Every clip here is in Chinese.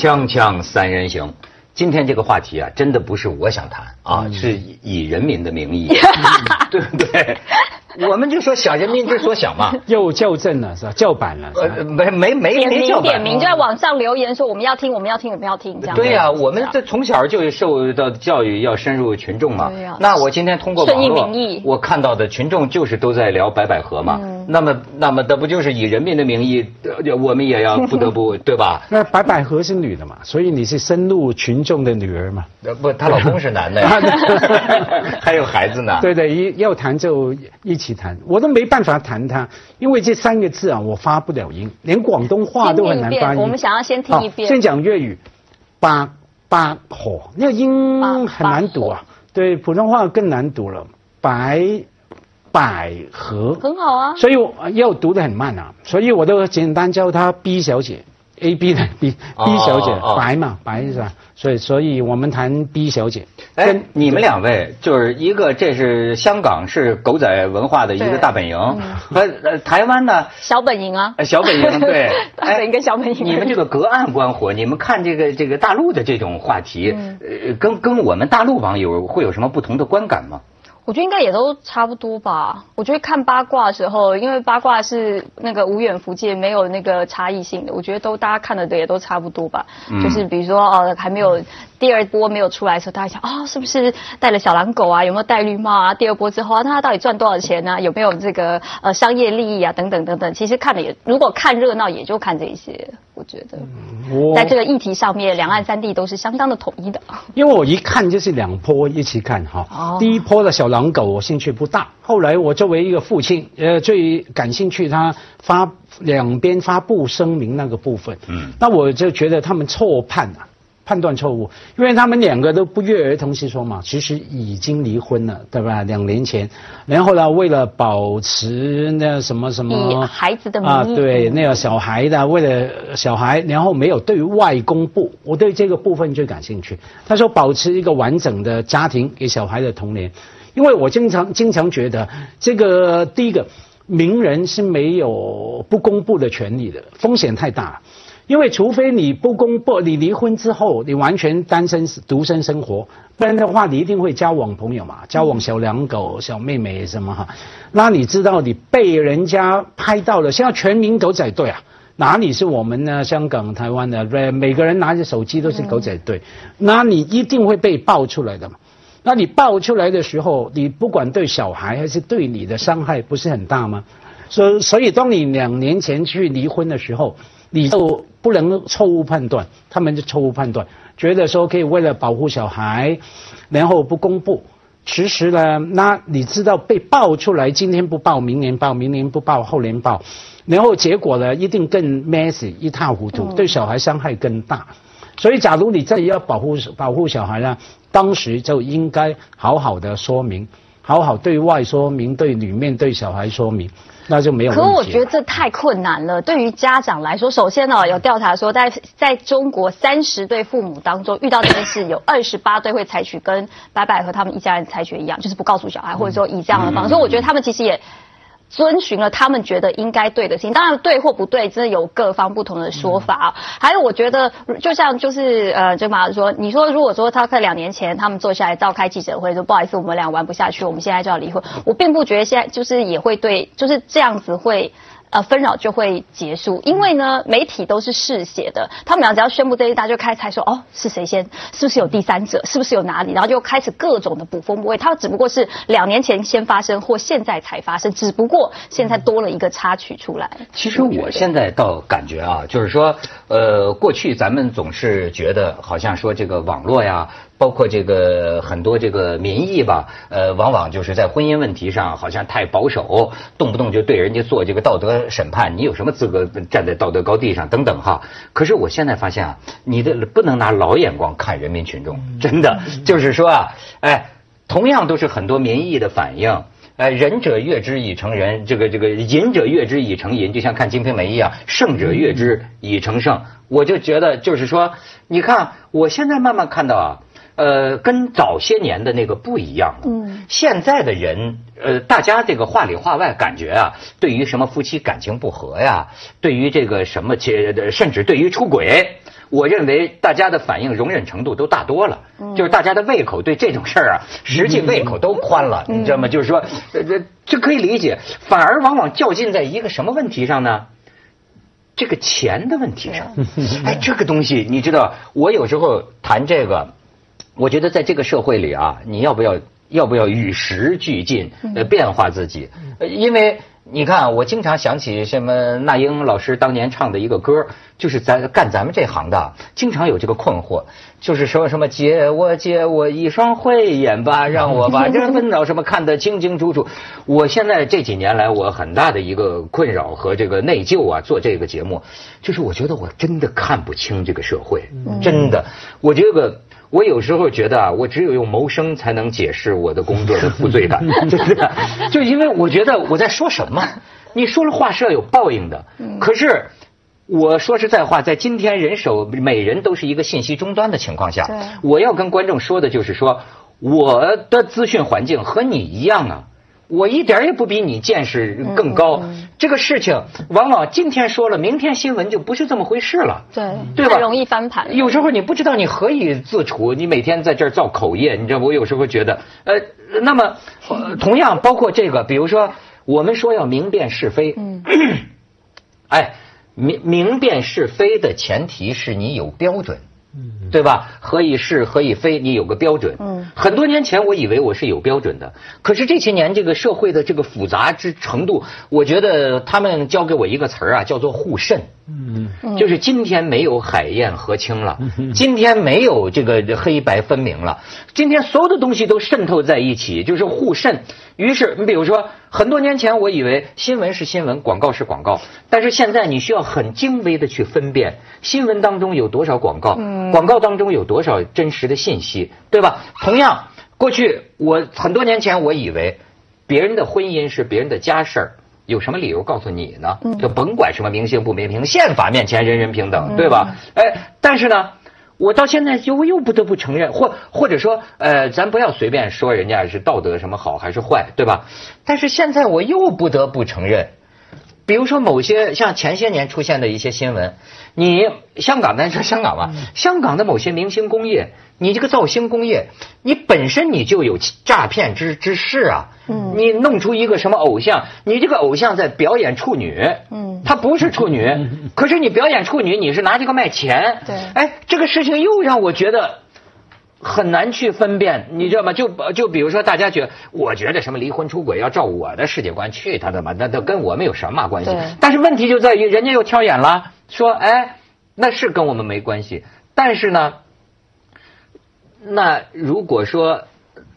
锵锵三人行，今天这个话题啊，真的不是我想谈啊，是以人民的名义，对不对？我们就说小人民之所想嘛，又校正了是吧？叫板了，呃，没没没点名没叫板。点名就在网上留言说我们要听，我们要听，我们要听，这样。对呀、我们这这从小就受到教育要深入群众嘛对呀。那我今天通过网顺络应民意，我看到的群众就是都在聊白百合嘛。嗯那么，那么，那不就是以人民的名义，呃我们也要不得不 对吧？那白百合是女的嘛，所以你是深入群众的女儿嘛。呃不，她老公是男的呀，还有孩子呢。对对，一要谈就一起谈，我都没办法谈它，因为这三个字啊，我发不了音，连广东话都很难发音。我们想要先听一遍先讲粤语，八八火，那个音很难读啊，对，普通话更难读了，白百合。很好啊。所以我要读得很慢啊，所以我都简单叫她 B 小姐，A B 的 B 哦 B 小姐白嘛白是吧？所以所以我们谈 B 小姐。哎跟，你们两位就是一个，这是香港是狗仔文化的一个大本营，和呃台湾呢小本营啊呃，小本营对，大本营跟小本营你们这个隔岸观火，你们看这个这个大陆的这种话题，嗯呃，跟跟我们大陆网友会有什么不同的观感吗？我觉得应该也都差不多吧。我觉得看八卦的时候，因为八卦是那个无远弗届，没有那个差异性的。我觉得都大家看的也都差不多吧。嗯就是比如说哦，还没有第二波没有出来的时候，大家想啊、是不是带了小狼狗啊？有没有戴绿帽啊？第二波之后啊，那他到底赚多少钱呢、有没有这个呃商业利益啊？等等等等。其实看的也，如果看热闹，也就看这一些。我觉得在这个议题上面，两岸三地都是相当的统一的。因为我一看就是两波一起看哈。哦第一波的小狼狗我兴趣不大，后来我作为一个父亲，呃，最感兴趣他发两边发布声明那个部分。嗯那我就觉得他们错判啊。判断错误，因为他们两个都不约而同是说嘛，其实已经离婚了，对吧？两年前，然后呢，为了保持那什么什么以孩子的名义啊，对，那个小孩的，为了小孩，然后没有对外公布，我对这个部分最感兴趣。他说保持一个完整的家庭给小孩的童年，因为我经常经常觉得这个第一个名人是没有不公布的权利的，风险太大了。因为除非你不公布，你离婚之后你完全单身独身生活，不然的话你一定会交往朋友嘛，交往小两狗、小妹妹什么哈。那你知道你被人家拍到了，现在全民狗仔队啊，哪里是我们呢？香港、台湾的，每个人拿着手机都是狗仔队，那你一定会被爆出来的嘛。那你爆出来的时候，你不管对小孩还是对你的伤害，不是很大吗？所以，所以当你两年前去离婚的时候，你就不能错误判断，他们就错误判断，觉得说可以为了保护小孩，然后不公布。其实呢，那你知道被爆出来，今天不报，明年报，明年不报，后年报，然后结果呢，一定更 messy，一塌糊涂，对小孩伤害更大。所以，假如你真的要保护保护小孩呢，当时就应该好好的说明，好好对外说明，对里面对小孩说明，那就没有。可我觉得这太困难了。对于家长来说，首先呢、有调查说，在在中国三十对父母当中，遇到这件事，有 二十八对会采取跟白百合他们一家人采取一样，就是不告诉小孩，或者说以这样的方式。所以我觉得他们其实也。遵循了他们觉得应该对的事情，当然对或不对，真的有各方不同的说法啊。还有，我觉得就像就是呃，就马说，你说如果说他在两年前他们坐下来召开记者会，说不好意思，我们俩玩不下去，我们现在就要离婚，我并不觉得现在就是也会对，就是这样子会。呃，纷扰就会结束，因为呢，媒体都是嗜血的，他们俩只要宣布这一，大就开猜说，哦，是谁先，是不是有第三者，是不是有哪里，然后就开始各种的捕风捕影。它只不过是两年前先发生，或现在才发生，只不过现在多了一个插曲出来。其实我现在倒感觉啊，就是说，呃，过去咱们总是觉得好像说这个网络呀，包括这个很多这个民意吧，呃，往往就是在婚姻问题上好像太保守，动不动就对人家做这个道德审判，你有什么资格站在道德高地上等等哈。可是我现在发现啊，你的不能拿老眼光看人民群众，真的就是说啊，哎，同样都是很多民意的反应。哎，仁者悦之以成仁，这个这个隐者悦之以成淫，就像看《金瓶梅》一样，胜者悦之以成圣。我就觉得，就是说，你看，我现在慢慢看到啊，呃，跟早些年的那个不一样了。嗯，现在的人，呃，大家这个话里话外感觉啊，对于什么夫妻感情不和呀，对于这个什么且甚至对于出轨，我认为大家的反应容忍程度都大多了，嗯就是大家的胃口对这种事儿啊，实际胃口都宽了，你知道吗？就是说，这这这可以理解，反而往往较劲在一个什么问题上呢？这个钱的问题上，哎，这个东西你知道，我有时候谈这个，我觉得在这个社会里啊，你要不要要不要与时俱进，呃，变化自己？呃因为你看，我经常想起什么那英老师当年唱的一个歌，就是咱干咱们这行的，经常有这个困惑，就是说什么借我借我一双慧眼吧，让我把这纷扰什么看得清清楚楚。我现在这几年来，我很大的一个困扰和这个内疚啊，做这个节目，就是我觉得我真的看不清这个社会，真的，我这个。我有时候觉得啊，我只有用谋生才能解释我的工作的负罪感，就是，就因为我觉得我在说什么，你说了话是要有报应的，可是。我说实在话，在今天人手每人都是一个信息终端的情况下，我要跟观众说的就是说，我的资讯环境和你一样啊，我一点儿也不比你见识更高。这个事情往往今天说了，明天新闻就不是这么回事了。对，对吧容易翻盘。有时候你不知道你何以自处，你每天在这儿造口业，你知道我有时候觉得，呃，那么、呃同样包括这个，比如说我们说要明辨是非，嗯，哎，明明辨是非的前提是你有标准。对吧？何以是，何以非？你有个标准。嗯很多年前我以为我是有标准的，可是这些年这个社会的这个复杂之程度，我觉得他们教给我一个词儿啊，叫做互渗。嗯，就是今天没有海晏河清了，今天没有这个黑白分明了，今天所有的东西都渗透在一起，就是互渗。于是，你比如说，很多年前我以为新闻是新闻，广告是广告，但是现在你需要很精微的去分辨新闻当中有多少广告，广告当中有多少真实的信息，对吧？同样，过去我很多年前我以为别人的婚姻是别人的家事儿。有什么理由告诉你呢？就甭管什么明星不明星，宪法面前人人平等，对吧？哎，但是呢，我到现在又又不得不承认，或或者说，呃，咱不要随便说人家是道德什么好还是坏，对吧？但是现在我又不得不承认，比如说某些像前些年出现的一些新闻，你香港咱说香港吧，香港的某些明星工业，你这个造星工业，你本身你就有诈骗之之事啊。嗯你弄出一个什么偶像，你这个偶像在表演处女，嗯他不是处女，可是你表演处女，你是拿这个卖钱，对哎，这个事情又让我觉得。很难去分辨，你知道吗？就就比如说，大家觉得，我觉得什么离婚出轨要照我的世界观去他的妈，那那跟我们有什么关系？但是问题就在于，人家又挑眼了，说，哎，那是跟我们没关系。但是呢，那如果说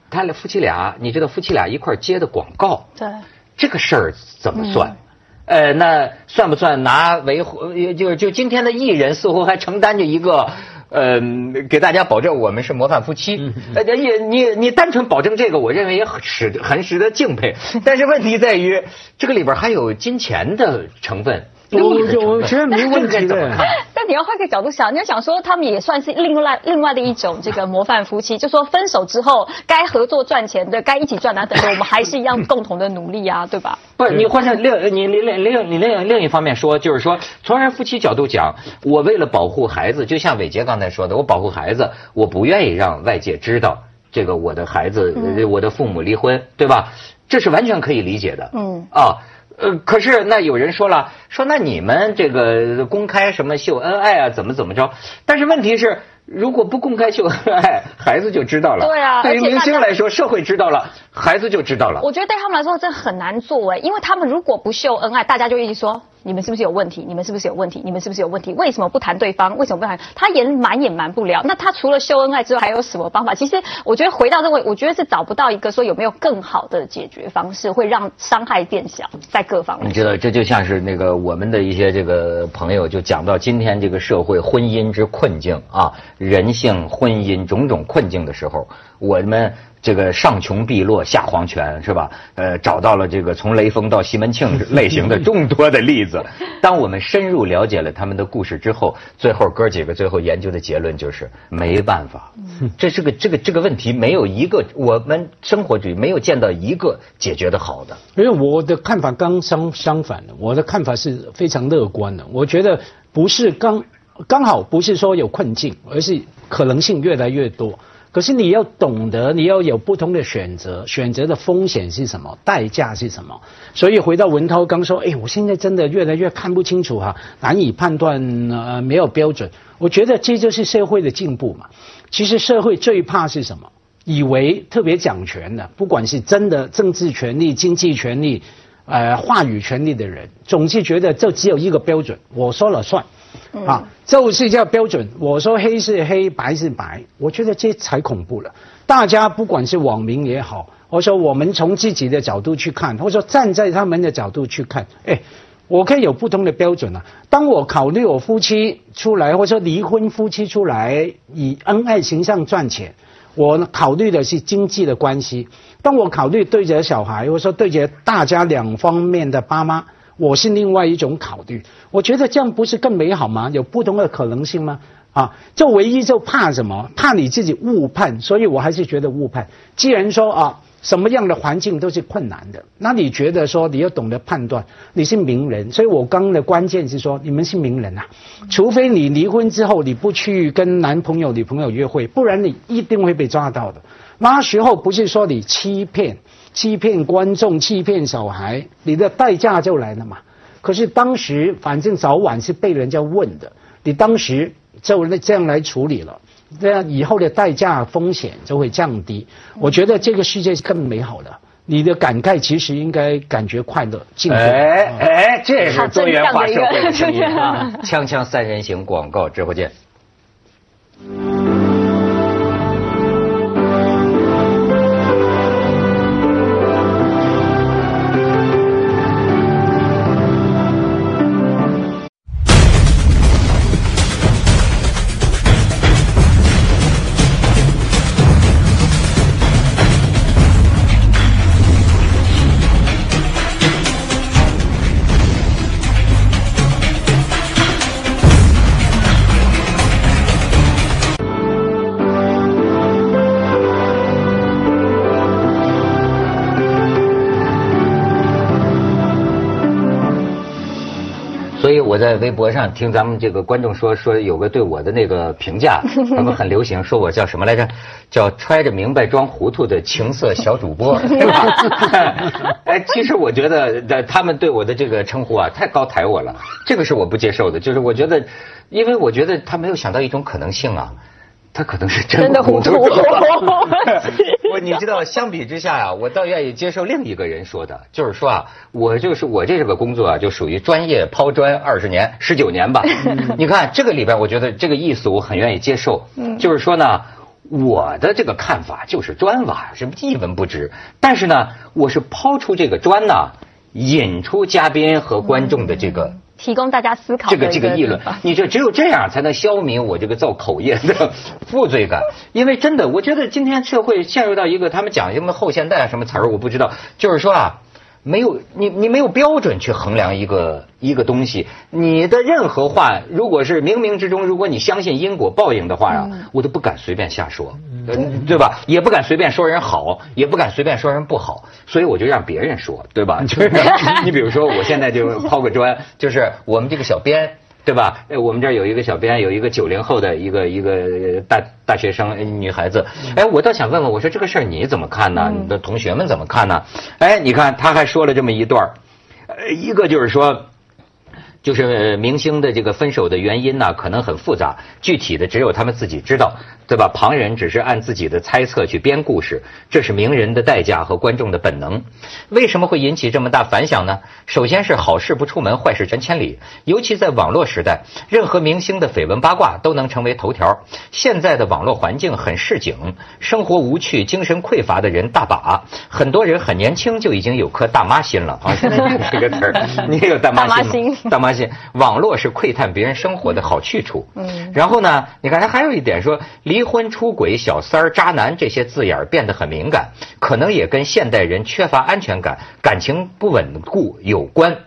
他俩夫妻俩，你知道夫妻俩一块接的广告，对，这个事儿怎么算？嗯呃，那算不算拿维护？也就就今天的艺人似乎还承担着一个。呃，给大家保证我们是模范夫妻，呃，也你你单纯保证这个，我认为也很值很值得敬佩。但是问题在于，这个里边还有金钱的成分，我利益的成分我觉得没问题的。但你要 换个角度想，你要想说他们也算是另外另外的一种这个模范夫妻，就说分手之后该合作赚钱的，该一起赚啊等等，我们还是一样共同的努力啊，对吧？不，你换成另你另另另你另另一方面说，就是说，从人夫妻角度讲，我为了保护孩子，就像伟杰刚才说的，我保护孩子，我不愿意让外界知道这个我的孩子，呃我的父母离婚，对吧？这是完全可以理解的。嗯啊。呃，可是那有人说了，说那你们这个公开什么秀恩爱啊，怎么怎么着？但是问题是，如果不公开秀恩爱，孩子就知道了。对啊对于明星来说，社会知道了，孩子就知道了。我觉得对他们来说这很难做哎，因为他们如果不秀恩爱，大家就一直说你们是不是有问题？你们是不是有问题？你们是不是有问题？为什么不谈对方？为什么不谈？他也瞒也瞒不了。那他除了秀恩爱之外，还有什么方法？其实我觉得回到这个，我觉得是找不到一个说有没有更好的解决方式，会让伤害变小，在各方面。你知道，这就像是那个我们的一些这个朋友就讲到今天这个社会婚姻之困境啊，人性婚姻种种困境的时候，我们这个上穷碧落下黄泉是吧？呃，找到了这个从雷锋到西门庆类型的众多的例子。当我们深入了解了他们的故事之后，最后哥几个最后研究的结论就是没办法，这是个这个这个问题没有一个我们生活里没有见到一个解决的好的。因为我的看法刚相相反的，我的看法是非常乐观的。我觉得不是刚刚好不是说有困境，而是可能性越来越多。可是你要懂得，你要有不同的选择，选择的风险是什么，代价是什么。所以回到文涛刚说，哎，我现在真的越来越看不清楚哈，难以判断，呃，没有标准。我觉得这就是社会的进步嘛。其实社会最怕是什么？以为特别讲权的，不管是真的政治权利、经济权利、呃话语权利的人，总是觉得这只有一个标准，我说了算。啊，就是叫标准。我说黑是黑，白是白，我觉得这才恐怖了。大家不管是网民也好，或者说我们从自己的角度去看，或者说站在他们的角度去看，哎，我可以有不同的标准啊。当我考虑我夫妻出来，或者说离婚夫妻出来以恩爱形象赚钱，我考虑的是经济的关系。当我考虑对着小孩，或者说对着大家两方面的爸妈。我是另外一种考虑，我觉得这样不是更美好吗？有不同的可能性吗？啊，就唯一就怕什么？怕你自己误判，所以我还是觉得误判。既然说啊，什么样的环境都是困难的，那你觉得说你要懂得判断，你是名人，所以我刚的关键是说你们是名人啊，除非你离婚之后你不去跟男朋友女朋友约会，不然你一定会被抓到的。那时候不是说你欺骗。欺骗观众，欺骗小孩，你的代价就来了嘛。可是当时反正早晚是被人家问的，你当时就那这样来处理了，这样以后的代价风险就会降低。我觉得这个世界是更美好的。你的感慨其实应该感觉快乐。哎哎，这是多元化社会的声音啊！锵锵三人行广告直播间。在微博上听咱们这个观众说说有个对我的那个评价，他们很流行，说我叫什么来着？叫揣着明白装糊涂的情色小主播，对吧？哎，其实我觉得他们对我的这个称呼啊，太高抬我了，这个是我不接受的。就是我觉得，因为我觉得他没有想到一种可能性啊。他可能是真的糊涂。我你知道，相比之下呀，我倒愿意接受另一个人说的，就是说啊，我就是我这个工作啊，就属于专业抛砖二十年、十九年吧。你看这个里边，我觉得这个意思我很愿意接受。就是说呢，我的这个看法就是砖瓦是一文不值，但是呢，我是抛出这个砖呢，引出嘉宾和观众的这个。提供大家思考这个这个议论，你这只有这样才能消弭我这个造口业的负罪感。因为真的，我觉得今天社会陷入到一个他们讲什么后现代什么词儿，我不知道，就是说啊。没有你，你没有标准去衡量一个一个东西。你的任何话，如果是冥冥之中，如果你相信因果报应的话呀，我都不敢随便瞎说，对吧？也不敢随便说人好，也不敢随便说人不好，所以我就让别人说，对吧？就是你比如说，我现在就抛个砖，就是我们这个小编。对吧？我们这儿有一个小编，有一个九零后的一个一个大大学生女孩子。哎，我倒想问问，我说这个事儿你怎么看呢？你的同学们怎么看呢？哎，你看他还说了这么一段儿呃，一个就是说。就是明星的这个分手的原因呢，可能很复杂，具体的只有他们自己知道，对吧？旁人只是按自己的猜测去编故事，这是名人的代价和观众的本能。为什么会引起这么大反响呢？首先是好事不出门，坏事传千里，尤其在网络时代，任何明星的绯闻八卦都能成为头条。现在的网络环境很市井，生活无趣、精神匮乏的人大把，很多人很年轻就已经有颗大妈心了啊！这个词儿，你也有大妈心吗？大妈。网络是窥探别人生活的好去处。嗯，然后呢，你看他还有一点说，离婚、出轨、小三儿、渣男这些字眼变得很敏感，可能也跟现代人缺乏安全感、感情不稳固有关。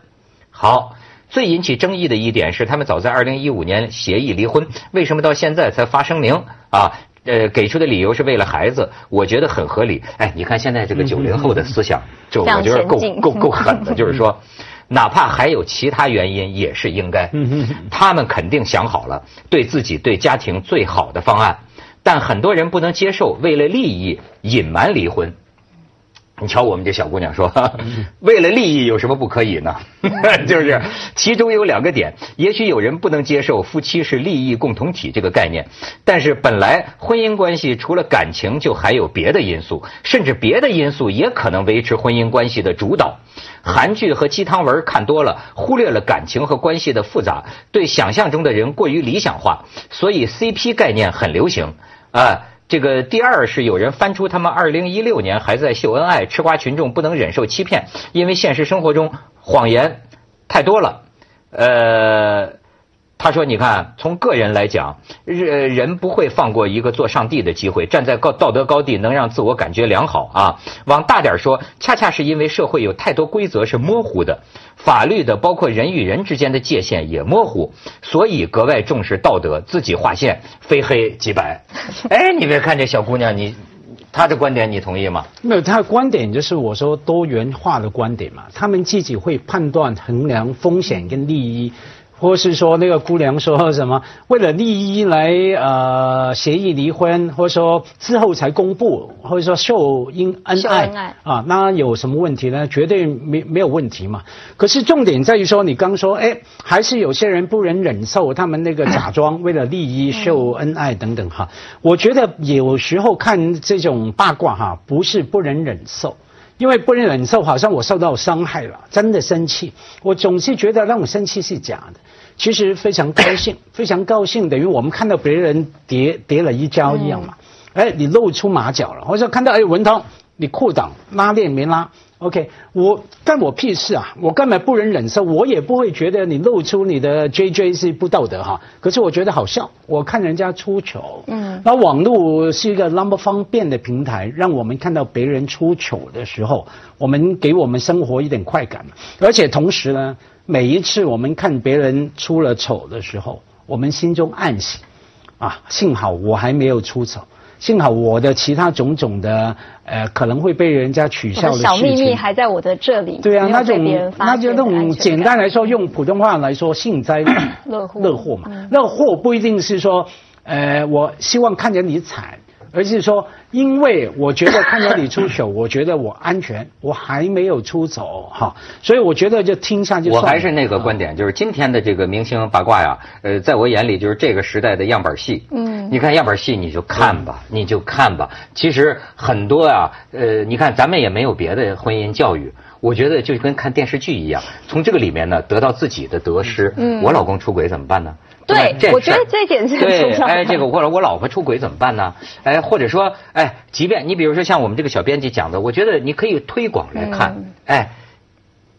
好，最引起争议的一点是，他们早在二零一五年协议离婚，为什么到现在才发声明？啊，呃，给出的理由是为了孩子，我觉得很合理。哎，你看现在这个九零后的思想，就我觉得够够够狠的，就是说。哪怕还有其他原因，也是应该。他们肯定想好了对自己、对家庭最好的方案，但很多人不能接受，为了利益隐瞒离婚。你瞧，我们这小姑娘说，为了利益有什么不可以呢？就是其中有两个点，也许有人不能接受夫妻是利益共同体这个概念，但是本来婚姻关系除了感情，就还有别的因素，甚至别的因素也可能维持婚姻关系的主导。韩剧和鸡汤文看多了，忽略了感情和关系的复杂，对想象中的人过于理想化，所以 CP 概念很流行啊。这个第二是有人翻出他们二零一六年还在秀恩爱，吃瓜群众不能忍受欺骗，因为现实生活中谎言太多了。呃。他说：“你看，从个人来讲，人人不会放过一个做上帝的机会，站在高道德高地，能让自我感觉良好啊。往大点说，恰恰是因为社会有太多规则是模糊的，法律的包括人与人之间的界限也模糊，所以格外重视道德，自己划线，非黑即白。哎，你别看这小姑娘，你她的观点你同意吗？没有，她的观点就是我说多元化的观点嘛，他们自己会判断衡量风险跟利益。”或是说那个姑娘说什么为了利益来呃协议离婚，或者说之后才公布，或者说秀恩恩爱啊，那有什么问题呢？绝对没没有问题嘛。可是重点在于说，你刚说哎，还是有些人不能忍受他们那个假装为了利益秀恩爱等等哈。我觉得有时候看这种八卦哈，不是不能忍受。因为不能忍受，好像我受到伤害了，真的生气。我总是觉得那种生气是假的，其实非常高兴，非常高兴，等于我们看到别人跌跌了一跤一样嘛。哎，你露出马脚了，或者看到哎文涛，你裤裆拉链没拉。OK，我干我屁事啊！我根本不能忍受，我也不会觉得你露出你的 JJ 是不道德哈。可是我觉得好笑，我看人家出糗。嗯，那网络是一个那么方便的平台，让我们看到别人出糗的时候，我们给我们生活一点快感。而且同时呢，每一次我们看别人出了丑的时候，我们心中暗喜，啊，幸好我还没有出丑。幸好我的其他种种的呃可能会被人家取笑的小秘密还在我的这里。对啊，那种那就那种简单来说，用普通话来说，幸灾乐 祸乐祸嘛。乐祸不一定是说，呃，我希望看见你惨。而是说，因为我觉得看到你出手，我觉得我安全，我还没有出走哈，所以我觉得就听下去。我还是那个观点，就是今天的这个明星八卦呀，呃，在我眼里就是这个时代的样板戏。嗯，你看样板戏，你就看吧，你就看吧。其实很多啊，呃，你看咱们也没有别的婚姻教育，我觉得就跟看电视剧一样，从这个里面呢得到自己的得失。嗯，我老公出轨怎么办呢？对，我觉得这一点是重要的。哎，这个或者我老婆出轨怎么办呢？哎，或者说，哎，即便你比如说像我们这个小编辑讲的，我觉得你可以推广来看，哎，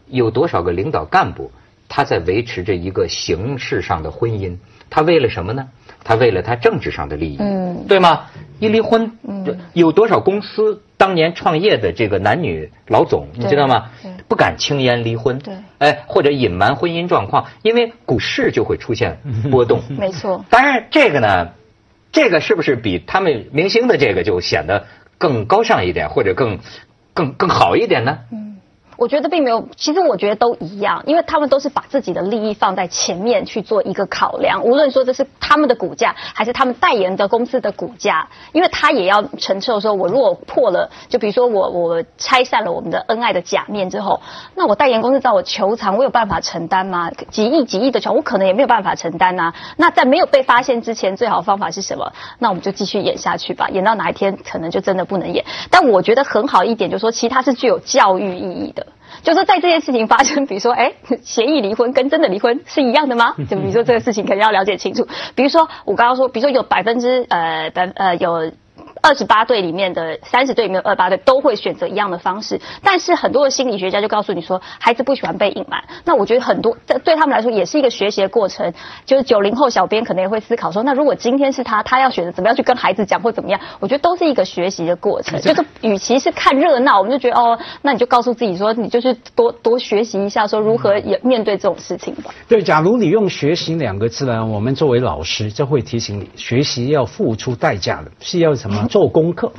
有多少个领导干部他在维持着一个形式上的婚姻，他为了什么呢？他为了他政治上的利益，嗯，对吗？一离婚，嗯，有多少公司当年创业的这个男女老总，你知道吗？不敢轻言离婚，对，哎，或者隐瞒婚姻状况，因为股市就会出现 波动。没错。当然，这个呢，这个是不是比他们明星的这个就显得更高尚一点，或者更更更好一点呢？嗯。我觉得并没有，其实我觉得都一样，因为他们都是把自己的利益放在前面去做一个考量。无论说这是他们的股价，还是他们代言的公司的股价，因为他也要承受说，我如果破了，就比如说我我拆散了我们的恩爱的假面之后，那我代言公司找我求偿，我有办法承担吗？几亿几亿的钱，我可能也没有办法承担呐。那在没有被发现之前，最好的方法是什么？那我们就继续演下去吧，演到哪一天可能就真的不能演。但我觉得很好一点，就是说，其他是具有教育意义的。就是在这件事情发生，比如说，哎，协议离婚跟真的离婚是一样的吗？就比如说这个事情，肯定要了解清楚。比如说我刚刚说，比如说有百分之呃百呃有。二十八对里面的三十对里面有二八对都会选择一样的方式，但是很多的心理学家就告诉你说，孩子不喜欢被隐瞒。那我觉得很多对他们来说也是一个学习的过程。就是九零后小编可能也会思考说，那如果今天是他，他要选择怎么样去跟孩子讲或怎么样？我觉得都是一个学习的过程。就是与其是看热闹，我们就觉得哦，那你就告诉自己说，你就是多多学习一下，说如何也面对这种事情吧。对，假如你用“学习”两个字呢，我们作为老师就会提醒你，学习要付出代价的，是要什么？做功课。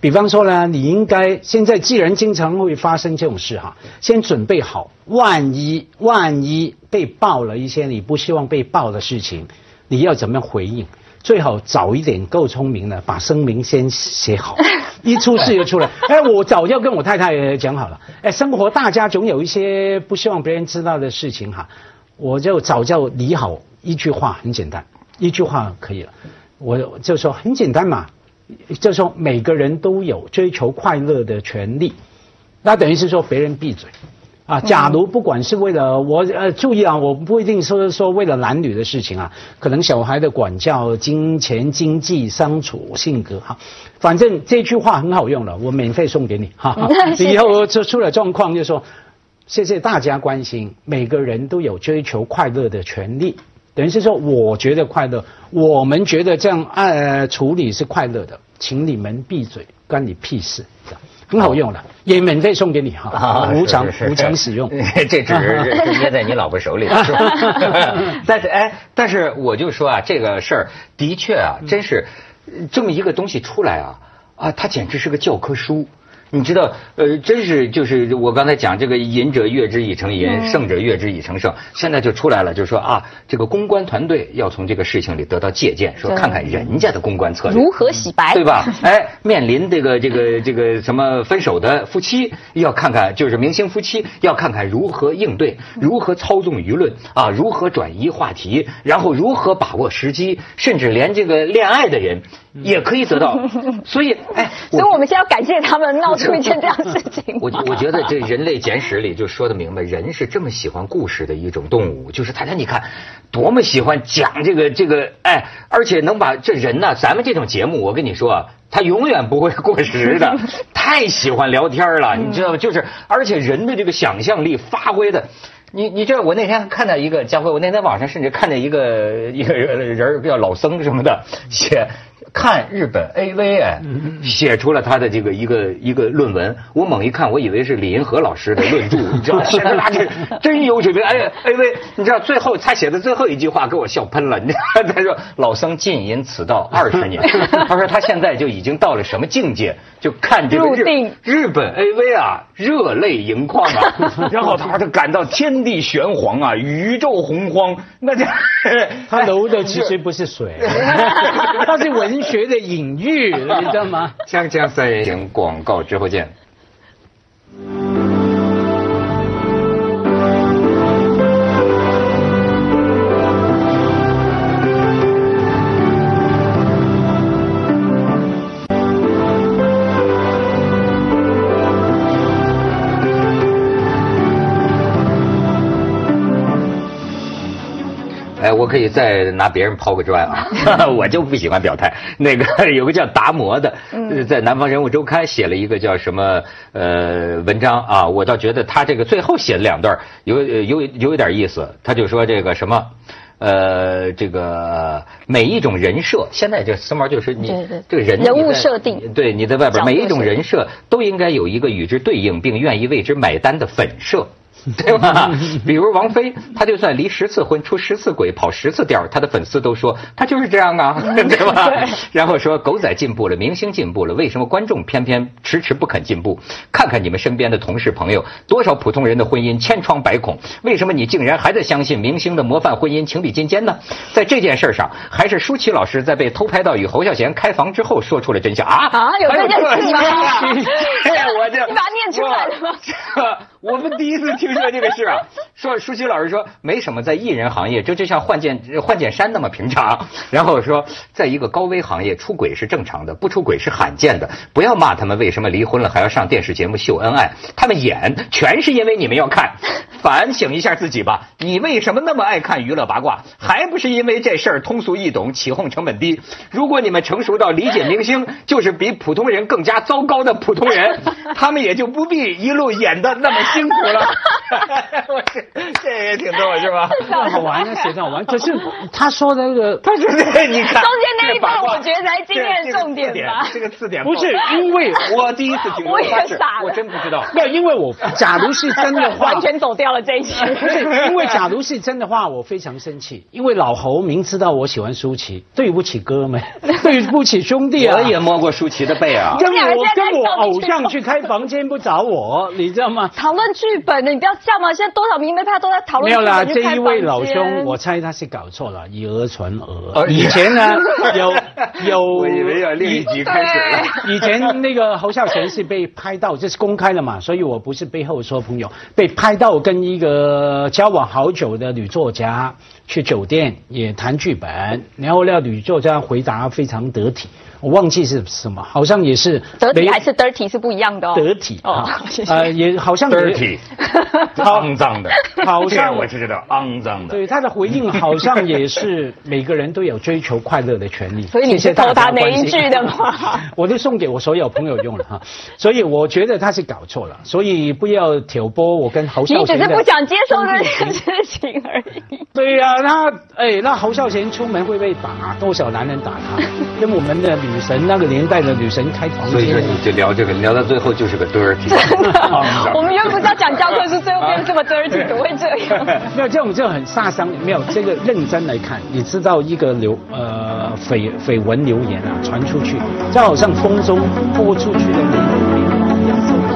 比方说呢，你应该现在既然经常会发生这种事哈，先准备好，万一万一被爆了一些你不希望被爆的事情，你要怎么样回应？最好早一点，够聪明的，把声明先写好，一出事就出来。哎，我早就跟我太太讲好了。哎，生活大家总有一些不希望别人知道的事情哈，我就早就理好，一句话很简单，一句话可以了。我就说很简单嘛，就说每个人都有追求快乐的权利，那等于是说别人闭嘴。啊，假如不管是为了我呃，注意啊，我不一定说说为了男女的事情啊，可能小孩的管教、金钱、经济、相处、性格哈，反正这句话很好用了，我免费送给你哈。以后出出了状况就说，谢谢大家关心，每个人都有追求快乐的权利，等于是说我觉得快乐，我们觉得这样呃处理是快乐的，请你们闭嘴，关你屁事，很好用的，也免费送给你哈，无偿无偿使用。这只是捏在你老婆手里。但是哎，但是我就说啊，这个事儿的确啊，真是这么一个东西出来啊啊，它简直是个教科书。你知道，呃，真是就是我刚才讲这个“隐者悦之以成隐，胜者悦之以成胜”。现在就出来了，就是说啊，这个公关团队要从这个事情里得到借鉴，说看看人家的公关策略如何洗白，对吧？哎，面临这个这个这个什么分手的夫妻，要看看就是明星夫妻，要看看如何应对，如何操纵舆论啊，如何转移话题，然后如何把握时机，甚至连这个恋爱的人。也可以得到，所以哎，所以我们现在要感谢他们闹出一件这样事情。我我觉得这《人类简史》里就说的明白，人是这么喜欢故事的一种动物，就是大家你看，多么喜欢讲这个这个哎，而且能把这人呢，咱们这种节目，我跟你说，他永远不会过时的，太喜欢聊天了，你知道吗？就是而且人的这个想象力发挥的。你你知道我那天看到一个家辉，我那天网上甚至看见一个一个人叫老僧什么的写看日本 AV 哎，写出了他的这个一个一个论文。我猛一看，我以为是李银河老师的论著，你知道吗？真有水平哎 AV，你知道最后他写的最后一句话给我笑喷了。你知道他说老僧浸淫此道二十年，他说他现在就已经到了什么境界？就看这个日日本 AV 啊，热泪盈眶啊，然后他就感到天地玄黄啊，宇宙洪荒。那这他流的其实不是水，他是文学的隐喻，你知道吗？锵锵三人行，广告之后见。哎，我可以再拿别人抛个砖啊！我就不喜欢表态。那个有个叫达摩的，在《南方人物周刊》写了一个叫什么呃文章啊，我倒觉得他这个最后写的两段有有有一点意思。他就说这个什么呃，这个每一种人设，现在这时髦就是你这个人人物设定，对你在外边每一种人设都应该有一个与之对应并愿意为之买单的粉设。对吧？比如王菲，她就算离十次婚、出十次轨、跑十次调，她的粉丝都说她就是这样啊，对吧？然后说狗仔进步了，明星进步了，为什么观众偏偏迟迟不肯进步？看看你们身边的同事朋友，多少普通人的婚姻千疮百孔，为什么你竟然还在相信明星的模范婚姻情比金坚呢？在这件事上，还是舒淇老师在被偷拍到与侯孝贤开房之后说出了真相啊？啊，有这件事吗？我这 你把它念出来了吗？我们第一次听说这个事啊，说舒淇老师说没什么，在艺人行业这就像换件换件衫那么平常。然后说，在一个高危行业出轨是正常的，不出轨是罕见的。不要骂他们为什么离婚了还要上电视节目秀恩爱，他们演全是因为你们要看。反省一下自己吧，你为什么那么爱看娱乐八卦？还不是因为这事儿通俗易懂，起哄成本低。如果你们成熟到理解明星就是比普通人更加糟糕的普通人，他们也就不必一路演的那么辛苦了。我 这这也挺逗是吧？好玩的，写的好玩。可是他说的那个，他说这你看中间那一段，我觉得才今天的重点吧。这个字典不是因为我第一次听，我也傻了，我真不知道。没有，因为我假如是真的话，完全走掉了这一期。不是因为假如是真的话，我非常生气。因为老侯明知道我喜欢舒淇，对不起哥们，对不起兄弟啊。我也摸过舒淇的背啊。跟我跟我偶像去开房间不找我，你知道吗？讨论剧本的，你不要这样嘛！现在多少名媒拍都在讨论。没有啦，这一位老兄，我猜他是搞错了，以讹传讹。以前呢，有有，我以为要另一集开始了。以前那个侯孝贤是被拍到，这是公开的嘛，所以我不是背后说朋友，被拍到跟一个交往好久的女作家去酒店也谈剧本，然后那女作家回答非常得体。我忘记是什么，好像也是得体还是 dirty 是不一样的哦。得体哦，呃，也好像 dirty，肮脏的，好像 我就知道肮脏的。对他的回应好像也是每个人都有追求快乐的权利。所以你是偷他哪一句的吗？我就送给我所有朋友用了哈，所以我觉得他是搞错了，所以不要挑拨我跟侯孝贤。你只是不想接受这件事情而已。对呀，那哎，那侯孝贤出门会被打，多少男人打他？跟我们的。女神那个年代的女神开房间，所以说你就聊这个，聊到最后就是个 dirty。我们原不是要讲教科书，最后变成这么 dirty，怎么会这样？没有这种就很杀伤。没有这个认真来看，你知道一个流呃绯绯闻流言啊传出去，就好像风中播出去的那个一样。